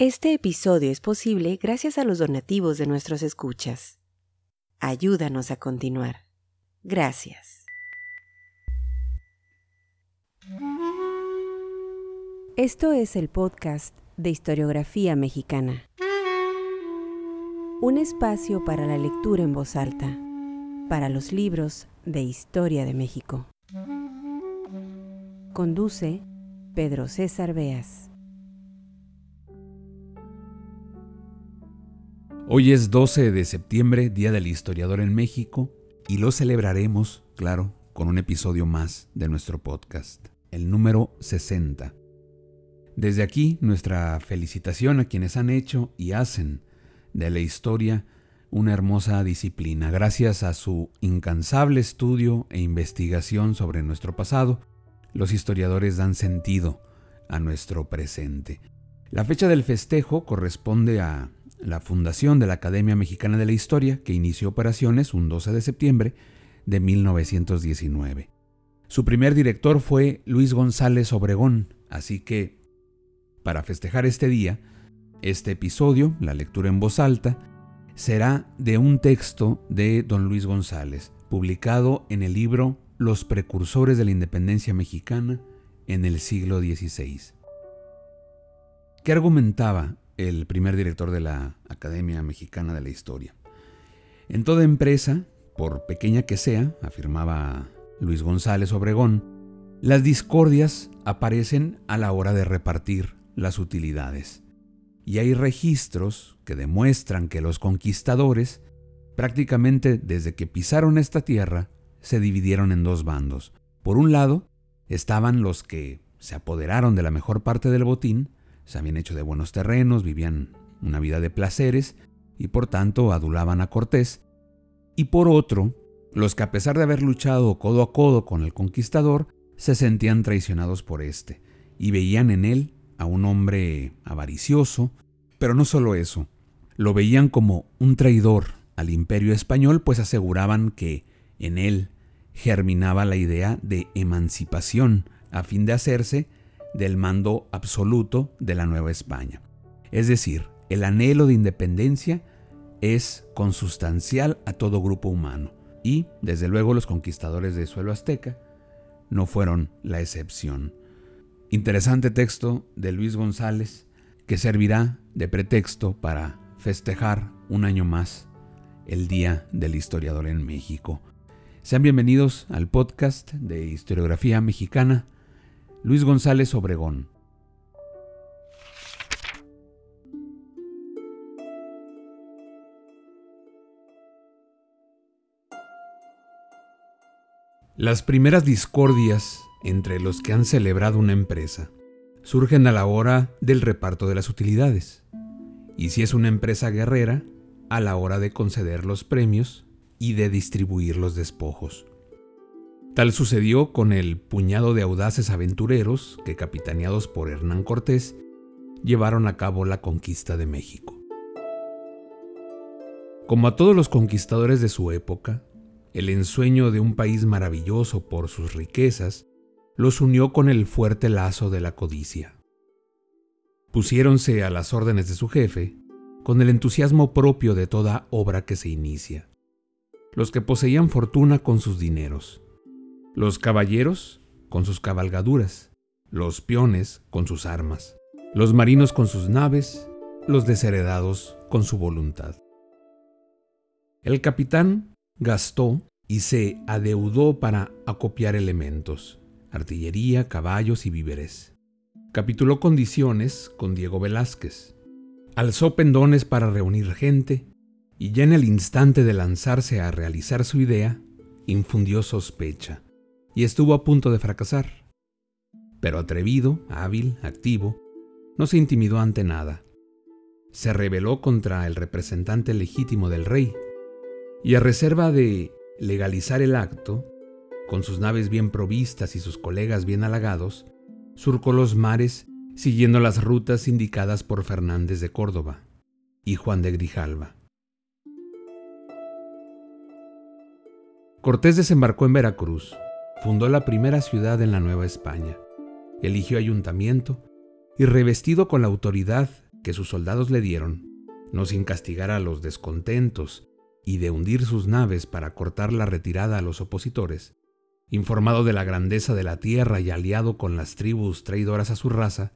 Este episodio es posible gracias a los donativos de nuestros escuchas. Ayúdanos a continuar. Gracias. Esto es el podcast de historiografía mexicana. Un espacio para la lectura en voz alta, para los libros de historia de México. Conduce Pedro César Beas. Hoy es 12 de septiembre, Día del Historiador en México, y lo celebraremos, claro, con un episodio más de nuestro podcast, el número 60. Desde aquí, nuestra felicitación a quienes han hecho y hacen de la historia una hermosa disciplina. Gracias a su incansable estudio e investigación sobre nuestro pasado, los historiadores dan sentido a nuestro presente. La fecha del festejo corresponde a la fundación de la Academia Mexicana de la Historia, que inició operaciones un 12 de septiembre de 1919. Su primer director fue Luis González Obregón, así que, para festejar este día, este episodio, la lectura en voz alta, será de un texto de don Luis González, publicado en el libro Los precursores de la independencia mexicana en el siglo XVI. ¿Qué argumentaba el primer director de la Academia Mexicana de la Historia. En toda empresa, por pequeña que sea, afirmaba Luis González Obregón, las discordias aparecen a la hora de repartir las utilidades. Y hay registros que demuestran que los conquistadores, prácticamente desde que pisaron esta tierra, se dividieron en dos bandos. Por un lado, estaban los que se apoderaron de la mejor parte del botín, se habían hecho de buenos terrenos, vivían una vida de placeres y por tanto adulaban a Cortés, y por otro, los que a pesar de haber luchado codo a codo con el conquistador, se sentían traicionados por éste, y veían en él a un hombre avaricioso, pero no solo eso, lo veían como un traidor al imperio español, pues aseguraban que en él germinaba la idea de emancipación, a fin de hacerse del mando absoluto de la Nueva España. Es decir, el anhelo de independencia es consustancial a todo grupo humano y, desde luego, los conquistadores de suelo azteca no fueron la excepción. Interesante texto de Luis González que servirá de pretexto para festejar un año más el Día del Historiador en México. Sean bienvenidos al podcast de Historiografía Mexicana Luis González Obregón. Las primeras discordias entre los que han celebrado una empresa surgen a la hora del reparto de las utilidades, y si es una empresa guerrera, a la hora de conceder los premios y de distribuir los despojos. Tal sucedió con el puñado de audaces aventureros que, capitaneados por Hernán Cortés, llevaron a cabo la conquista de México. Como a todos los conquistadores de su época, el ensueño de un país maravilloso por sus riquezas los unió con el fuerte lazo de la codicia. Pusiéronse a las órdenes de su jefe con el entusiasmo propio de toda obra que se inicia. Los que poseían fortuna con sus dineros, los caballeros con sus cabalgaduras, los peones con sus armas, los marinos con sus naves, los desheredados con su voluntad. El capitán gastó y se adeudó para acopiar elementos, artillería, caballos y víveres. Capituló condiciones con Diego Velázquez. Alzó pendones para reunir gente y ya en el instante de lanzarse a realizar su idea, infundió sospecha y estuvo a punto de fracasar. Pero atrevido, hábil, activo, no se intimidó ante nada. Se rebeló contra el representante legítimo del rey, y a reserva de legalizar el acto, con sus naves bien provistas y sus colegas bien halagados, surcó los mares siguiendo las rutas indicadas por Fernández de Córdoba y Juan de Grijalva. Cortés desembarcó en Veracruz fundó la primera ciudad en la Nueva España, eligió ayuntamiento y revestido con la autoridad que sus soldados le dieron, no sin castigar a los descontentos y de hundir sus naves para cortar la retirada a los opositores, informado de la grandeza de la tierra y aliado con las tribus traidoras a su raza,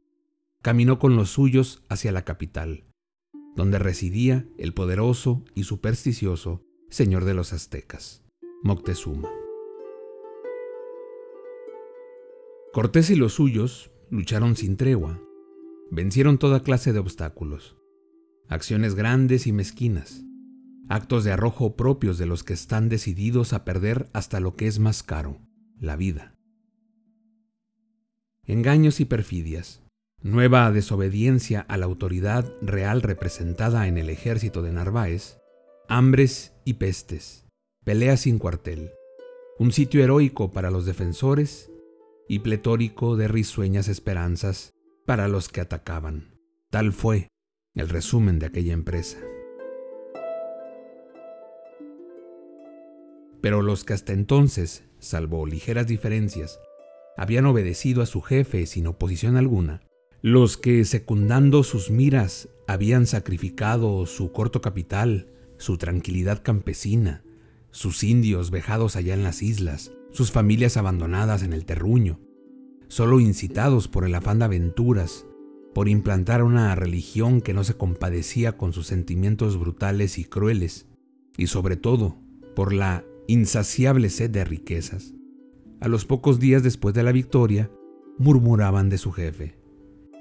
caminó con los suyos hacia la capital, donde residía el poderoso y supersticioso señor de los aztecas, Moctezuma. Cortés y los suyos lucharon sin tregua, vencieron toda clase de obstáculos, acciones grandes y mezquinas, actos de arrojo propios de los que están decididos a perder hasta lo que es más caro, la vida. Engaños y perfidias, nueva desobediencia a la autoridad real representada en el ejército de Narváez, hambres y pestes, peleas sin cuartel, un sitio heroico para los defensores y pletórico de risueñas esperanzas para los que atacaban. Tal fue el resumen de aquella empresa. Pero los que hasta entonces, salvo ligeras diferencias, habían obedecido a su jefe sin oposición alguna, los que, secundando sus miras, habían sacrificado su corto capital, su tranquilidad campesina, sus indios vejados allá en las islas, sus familias abandonadas en el terruño, solo incitados por el afán de aventuras, por implantar una religión que no se compadecía con sus sentimientos brutales y crueles, y sobre todo por la insaciable sed de riquezas. A los pocos días después de la victoria, murmuraban de su jefe.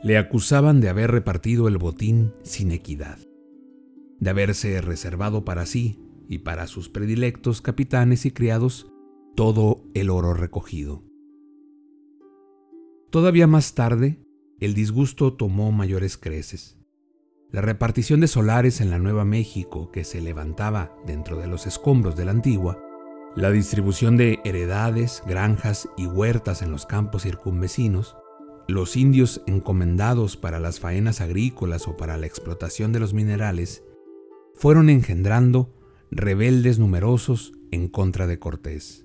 Le acusaban de haber repartido el botín sin equidad, de haberse reservado para sí y para sus predilectos capitanes y criados todo el oro recogido. Todavía más tarde, el disgusto tomó mayores creces. La repartición de solares en la Nueva México que se levantaba dentro de los escombros de la antigua, la distribución de heredades, granjas y huertas en los campos circunvecinos, los indios encomendados para las faenas agrícolas o para la explotación de los minerales, fueron engendrando rebeldes numerosos en contra de Cortés.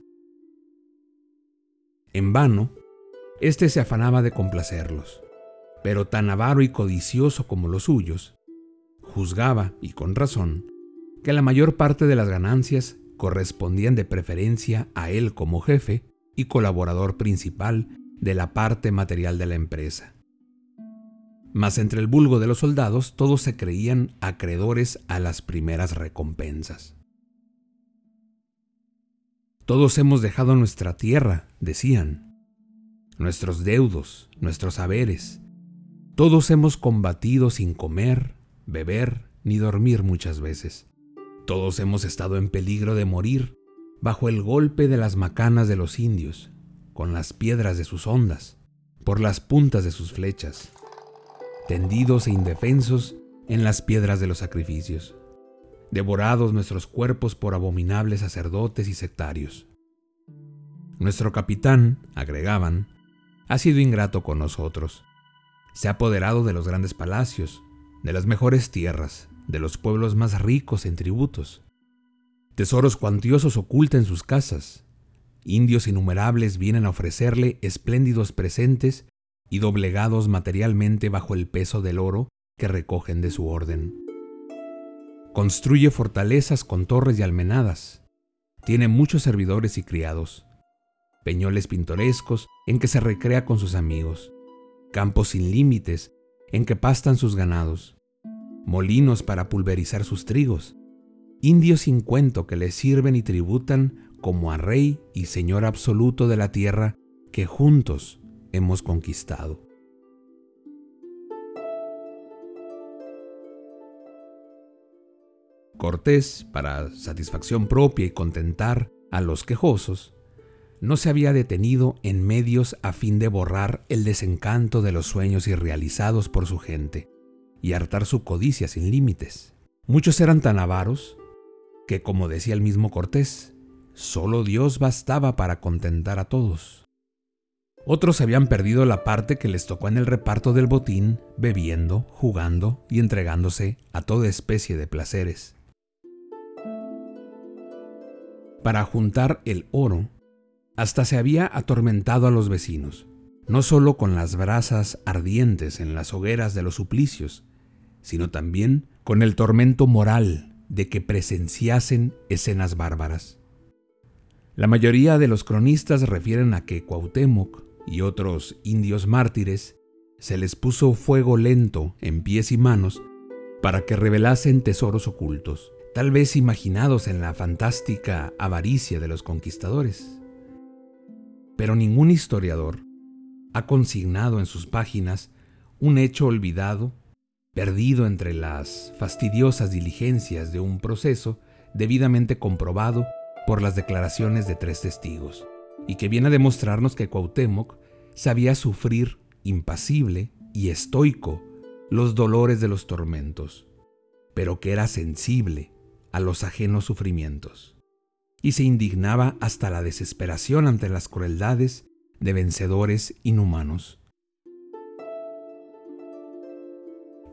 En vano, este se afanaba de complacerlos, pero tan avaro y codicioso como los suyos, juzgaba, y con razón, que la mayor parte de las ganancias correspondían de preferencia a él como jefe y colaborador principal de la parte material de la empresa. Mas entre el vulgo de los soldados todos se creían acreedores a las primeras recompensas. Todos hemos dejado nuestra tierra, decían, nuestros deudos, nuestros saberes. Todos hemos combatido sin comer, beber ni dormir muchas veces. Todos hemos estado en peligro de morir bajo el golpe de las macanas de los indios, con las piedras de sus ondas, por las puntas de sus flechas, tendidos e indefensos en las piedras de los sacrificios, devorados nuestros cuerpos por abominables sacerdotes y sectarios. Nuestro capitán, agregaban, ha sido ingrato con nosotros. Se ha apoderado de los grandes palacios, de las mejores tierras, de los pueblos más ricos en tributos. Tesoros cuantiosos oculta en sus casas. Indios innumerables vienen a ofrecerle espléndidos presentes y doblegados materialmente bajo el peso del oro que recogen de su orden. Construye fortalezas con torres y almenadas. Tiene muchos servidores y criados peñoles pintorescos en que se recrea con sus amigos, campos sin límites en que pastan sus ganados, molinos para pulverizar sus trigos, indios sin cuento que le sirven y tributan como a rey y señor absoluto de la tierra que juntos hemos conquistado. Cortés, para satisfacción propia y contentar a los quejosos, no se había detenido en medios a fin de borrar el desencanto de los sueños irrealizados por su gente y hartar su codicia sin límites. Muchos eran tan avaros que, como decía el mismo Cortés, solo Dios bastaba para contentar a todos. Otros habían perdido la parte que les tocó en el reparto del botín, bebiendo, jugando y entregándose a toda especie de placeres. Para juntar el oro, hasta se había atormentado a los vecinos, no solo con las brasas ardientes en las hogueras de los suplicios, sino también con el tormento moral de que presenciasen escenas bárbaras. La mayoría de los cronistas refieren a que Cuauhtémoc y otros indios mártires se les puso fuego lento en pies y manos para que revelasen tesoros ocultos, tal vez imaginados en la fantástica avaricia de los conquistadores. Pero ningún historiador ha consignado en sus páginas un hecho olvidado, perdido entre las fastidiosas diligencias de un proceso debidamente comprobado por las declaraciones de tres testigos, y que viene a demostrarnos que Cuauhtémoc sabía sufrir impasible y estoico los dolores de los tormentos, pero que era sensible a los ajenos sufrimientos, y se indignaba hasta la desesperación ante las crueldades de vencedores inhumanos.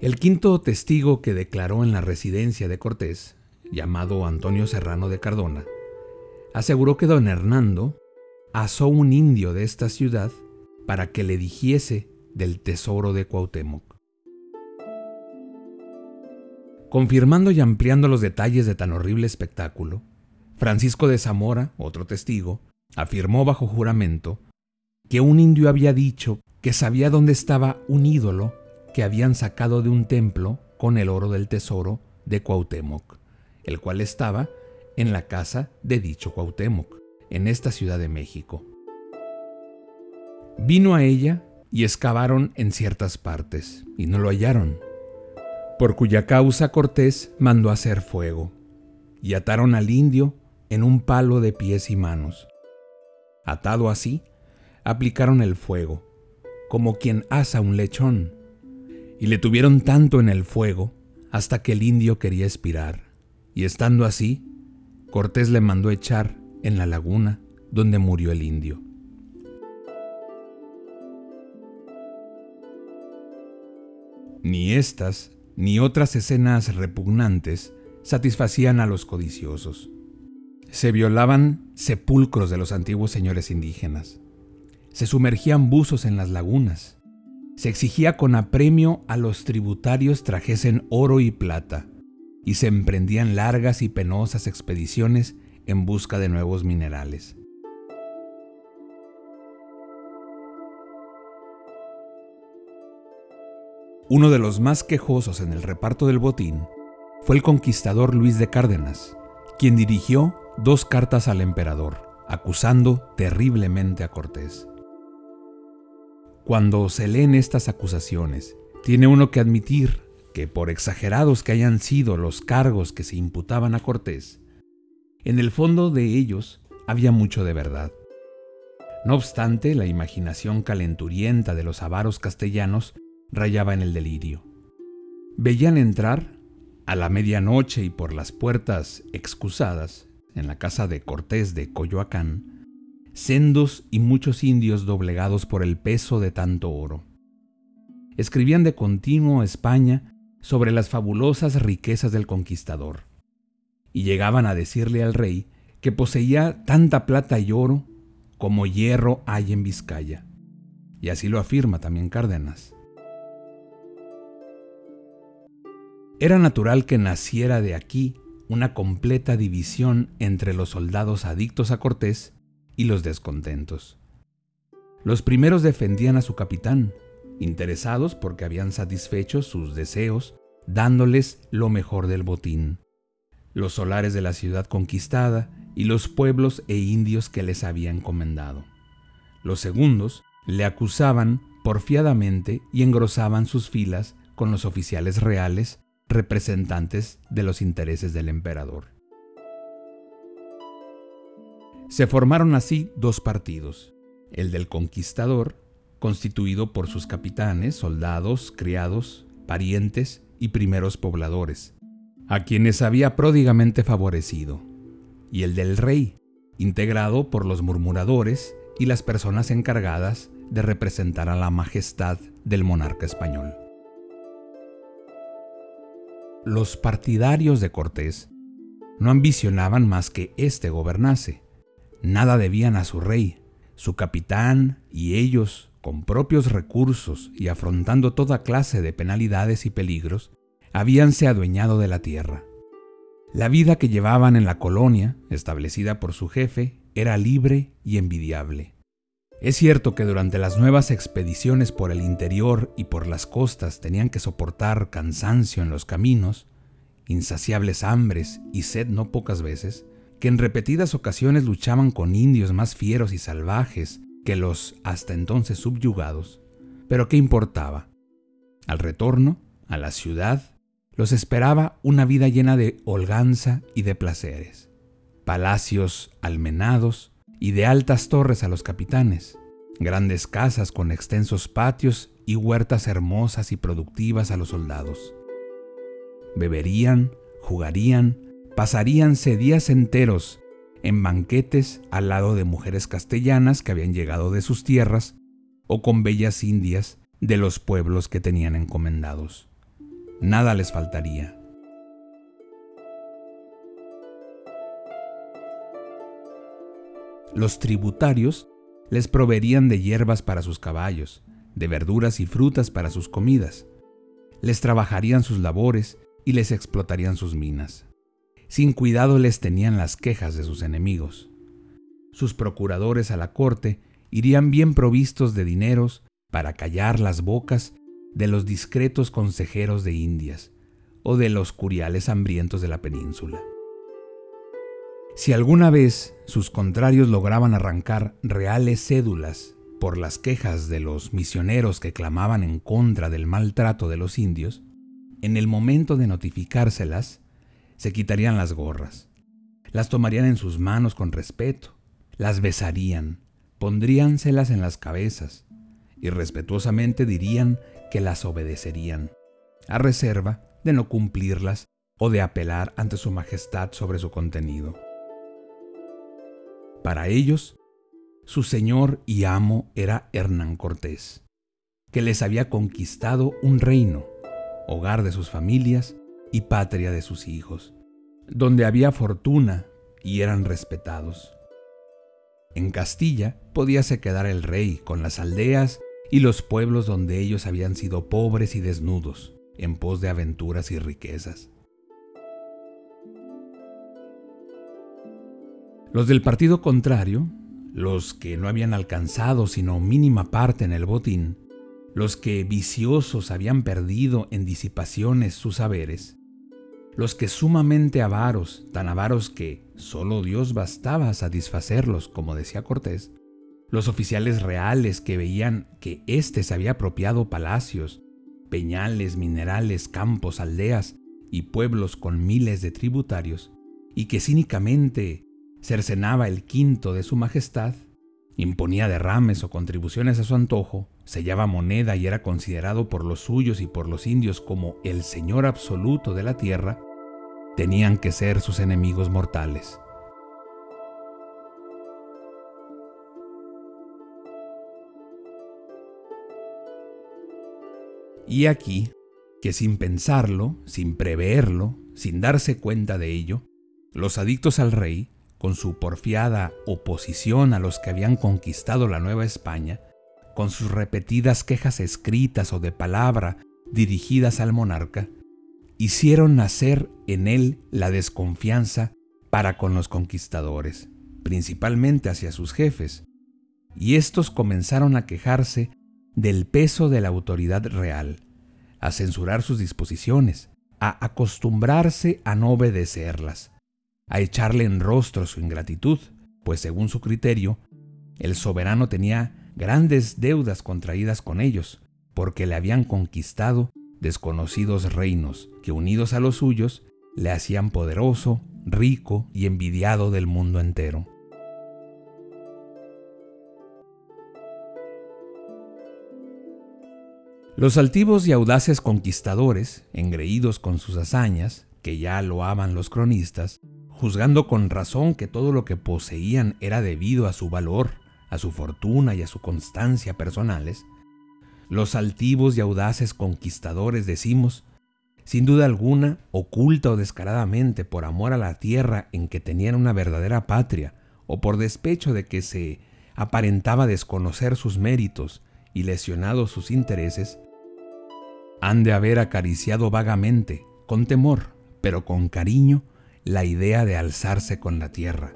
El quinto testigo que declaró en la residencia de Cortés, llamado Antonio Serrano de Cardona, aseguró que don Hernando asó un indio de esta ciudad para que le dijese del tesoro de Cuauhtémoc. Confirmando y ampliando los detalles de tan horrible espectáculo, Francisco de Zamora, otro testigo, afirmó bajo juramento que un indio había dicho que sabía dónde estaba un ídolo que habían sacado de un templo con el oro del tesoro de Cuauhtémoc, el cual estaba en la casa de dicho Cuauhtémoc, en esta Ciudad de México. Vino a ella y excavaron en ciertas partes, y no lo hallaron, por cuya causa Cortés mandó hacer fuego, y ataron al indio en un palo de pies y manos. Atado así, aplicaron el fuego, como quien asa un lechón, y le tuvieron tanto en el fuego hasta que el indio quería expirar, y estando así, Cortés le mandó echar en la laguna donde murió el indio. Ni estas ni otras escenas repugnantes satisfacían a los codiciosos. Se violaban sepulcros de los antiguos señores indígenas. Se sumergían buzos en las lagunas. Se exigía con apremio a los tributarios trajesen oro y plata, y se emprendían largas y penosas expediciones en busca de nuevos minerales. Uno de los más quejosos en el reparto del botín fue el conquistador Luis de Cárdenas, quien dirigió dos cartas al emperador, acusando terriblemente a Cortés. Cuando se leen estas acusaciones, tiene uno que admitir que por exagerados que hayan sido los cargos que se imputaban a Cortés, en el fondo de ellos había mucho de verdad. No obstante, la imaginación calenturienta de los avaros castellanos rayaba en el delirio. Veían entrar, a la medianoche y por las puertas excusadas, en la casa de Cortés de Coyoacán, sendos y muchos indios doblegados por el peso de tanto oro. Escribían de continuo España sobre las fabulosas riquezas del conquistador, y llegaban a decirle al rey que poseía tanta plata y oro como hierro hay en Vizcaya. Y así lo afirma también Cárdenas. Era natural que naciera de aquí una completa división entre los soldados adictos a Cortés y los descontentos. Los primeros defendían a su capitán, interesados porque habían satisfecho sus deseos dándoles lo mejor del botín, los solares de la ciudad conquistada y los pueblos e indios que les había encomendado. Los segundos le acusaban porfiadamente y engrosaban sus filas con los oficiales reales representantes de los intereses del emperador. Se formaron así dos partidos, el del conquistador, constituido por sus capitanes, soldados, criados, parientes y primeros pobladores, a quienes había pródigamente favorecido, y el del rey, integrado por los murmuradores y las personas encargadas de representar a la majestad del monarca español. Los partidarios de Cortés no ambicionaban más que éste gobernase. Nada debían a su rey, su capitán y ellos, con propios recursos y afrontando toda clase de penalidades y peligros, habíanse adueñado de la tierra. La vida que llevaban en la colonia, establecida por su jefe, era libre y envidiable. Es cierto que durante las nuevas expediciones por el interior y por las costas tenían que soportar cansancio en los caminos, insaciables hambres y sed no pocas veces, que en repetidas ocasiones luchaban con indios más fieros y salvajes que los hasta entonces subyugados. Pero ¿qué importaba? Al retorno, a la ciudad, los esperaba una vida llena de holganza y de placeres. Palacios almenados y de altas torres a los capitanes, grandes casas con extensos patios y huertas hermosas y productivas a los soldados. Beberían, jugarían, pasaríanse días enteros en banquetes al lado de mujeres castellanas que habían llegado de sus tierras o con bellas indias de los pueblos que tenían encomendados. Nada les faltaría. Los tributarios les proveerían de hierbas para sus caballos, de verduras y frutas para sus comidas. Les trabajarían sus labores y les explotarían sus minas. Sin cuidado les tenían las quejas de sus enemigos. Sus procuradores a la corte irían bien provistos de dineros para callar las bocas de los discretos consejeros de Indias o de los curiales hambrientos de la península. Si alguna vez sus contrarios lograban arrancar reales cédulas por las quejas de los misioneros que clamaban en contra del maltrato de los indios, en el momento de notificárselas, se quitarían las gorras, las tomarían en sus manos con respeto, las besarían, pondríanselas en las cabezas y respetuosamente dirían que las obedecerían, a reserva de no cumplirlas o de apelar ante su majestad sobre su contenido. Para ellos, su señor y amo era Hernán Cortés, que les había conquistado un reino, hogar de sus familias y patria de sus hijos, donde había fortuna y eran respetados. En Castilla podíase quedar el rey con las aldeas y los pueblos donde ellos habían sido pobres y desnudos, en pos de aventuras y riquezas. Los del partido contrario, los que no habían alcanzado sino mínima parte en el botín, los que viciosos habían perdido en disipaciones sus saberes, los que sumamente avaros, tan avaros que solo Dios bastaba a satisfacerlos, como decía Cortés, los oficiales reales que veían que éste se había apropiado palacios, peñales, minerales, campos, aldeas y pueblos con miles de tributarios, y que cínicamente cercenaba el quinto de su majestad, imponía derrames o contribuciones a su antojo, sellaba moneda y era considerado por los suyos y por los indios como el señor absoluto de la tierra, tenían que ser sus enemigos mortales. Y aquí, que sin pensarlo, sin preverlo, sin darse cuenta de ello, los adictos al rey con su porfiada oposición a los que habían conquistado la Nueva España, con sus repetidas quejas escritas o de palabra dirigidas al monarca, hicieron nacer en él la desconfianza para con los conquistadores, principalmente hacia sus jefes, y estos comenzaron a quejarse del peso de la autoridad real, a censurar sus disposiciones, a acostumbrarse a no obedecerlas, a echarle en rostro su ingratitud, pues según su criterio, el soberano tenía grandes deudas contraídas con ellos, porque le habían conquistado desconocidos reinos que unidos a los suyos le hacían poderoso, rico y envidiado del mundo entero. Los altivos y audaces conquistadores, engreídos con sus hazañas, que ya loaban los cronistas, juzgando con razón que todo lo que poseían era debido a su valor, a su fortuna y a su constancia personales, los altivos y audaces conquistadores decimos, sin duda alguna, oculta o descaradamente por amor a la tierra en que tenían una verdadera patria, o por despecho de que se aparentaba desconocer sus méritos y lesionado sus intereses, han de haber acariciado vagamente, con temor, pero con cariño, la idea de alzarse con la tierra,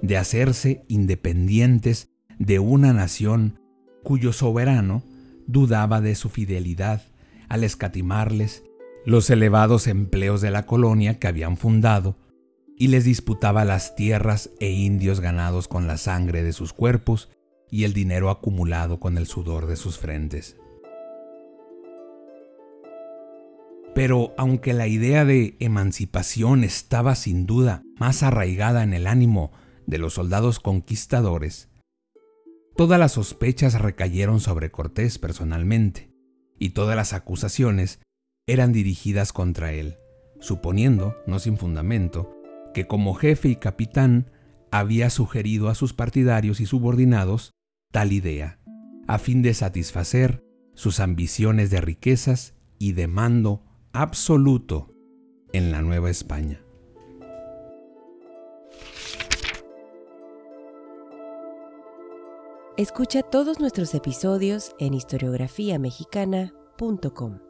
de hacerse independientes de una nación cuyo soberano dudaba de su fidelidad al escatimarles los elevados empleos de la colonia que habían fundado y les disputaba las tierras e indios ganados con la sangre de sus cuerpos y el dinero acumulado con el sudor de sus frentes. Pero aunque la idea de emancipación estaba sin duda más arraigada en el ánimo de los soldados conquistadores, todas las sospechas recayeron sobre Cortés personalmente, y todas las acusaciones eran dirigidas contra él, suponiendo, no sin fundamento, que como jefe y capitán había sugerido a sus partidarios y subordinados tal idea, a fin de satisfacer sus ambiciones de riquezas y de mando absoluto en la Nueva España. Escucha todos nuestros episodios en historiografiamexicana.com.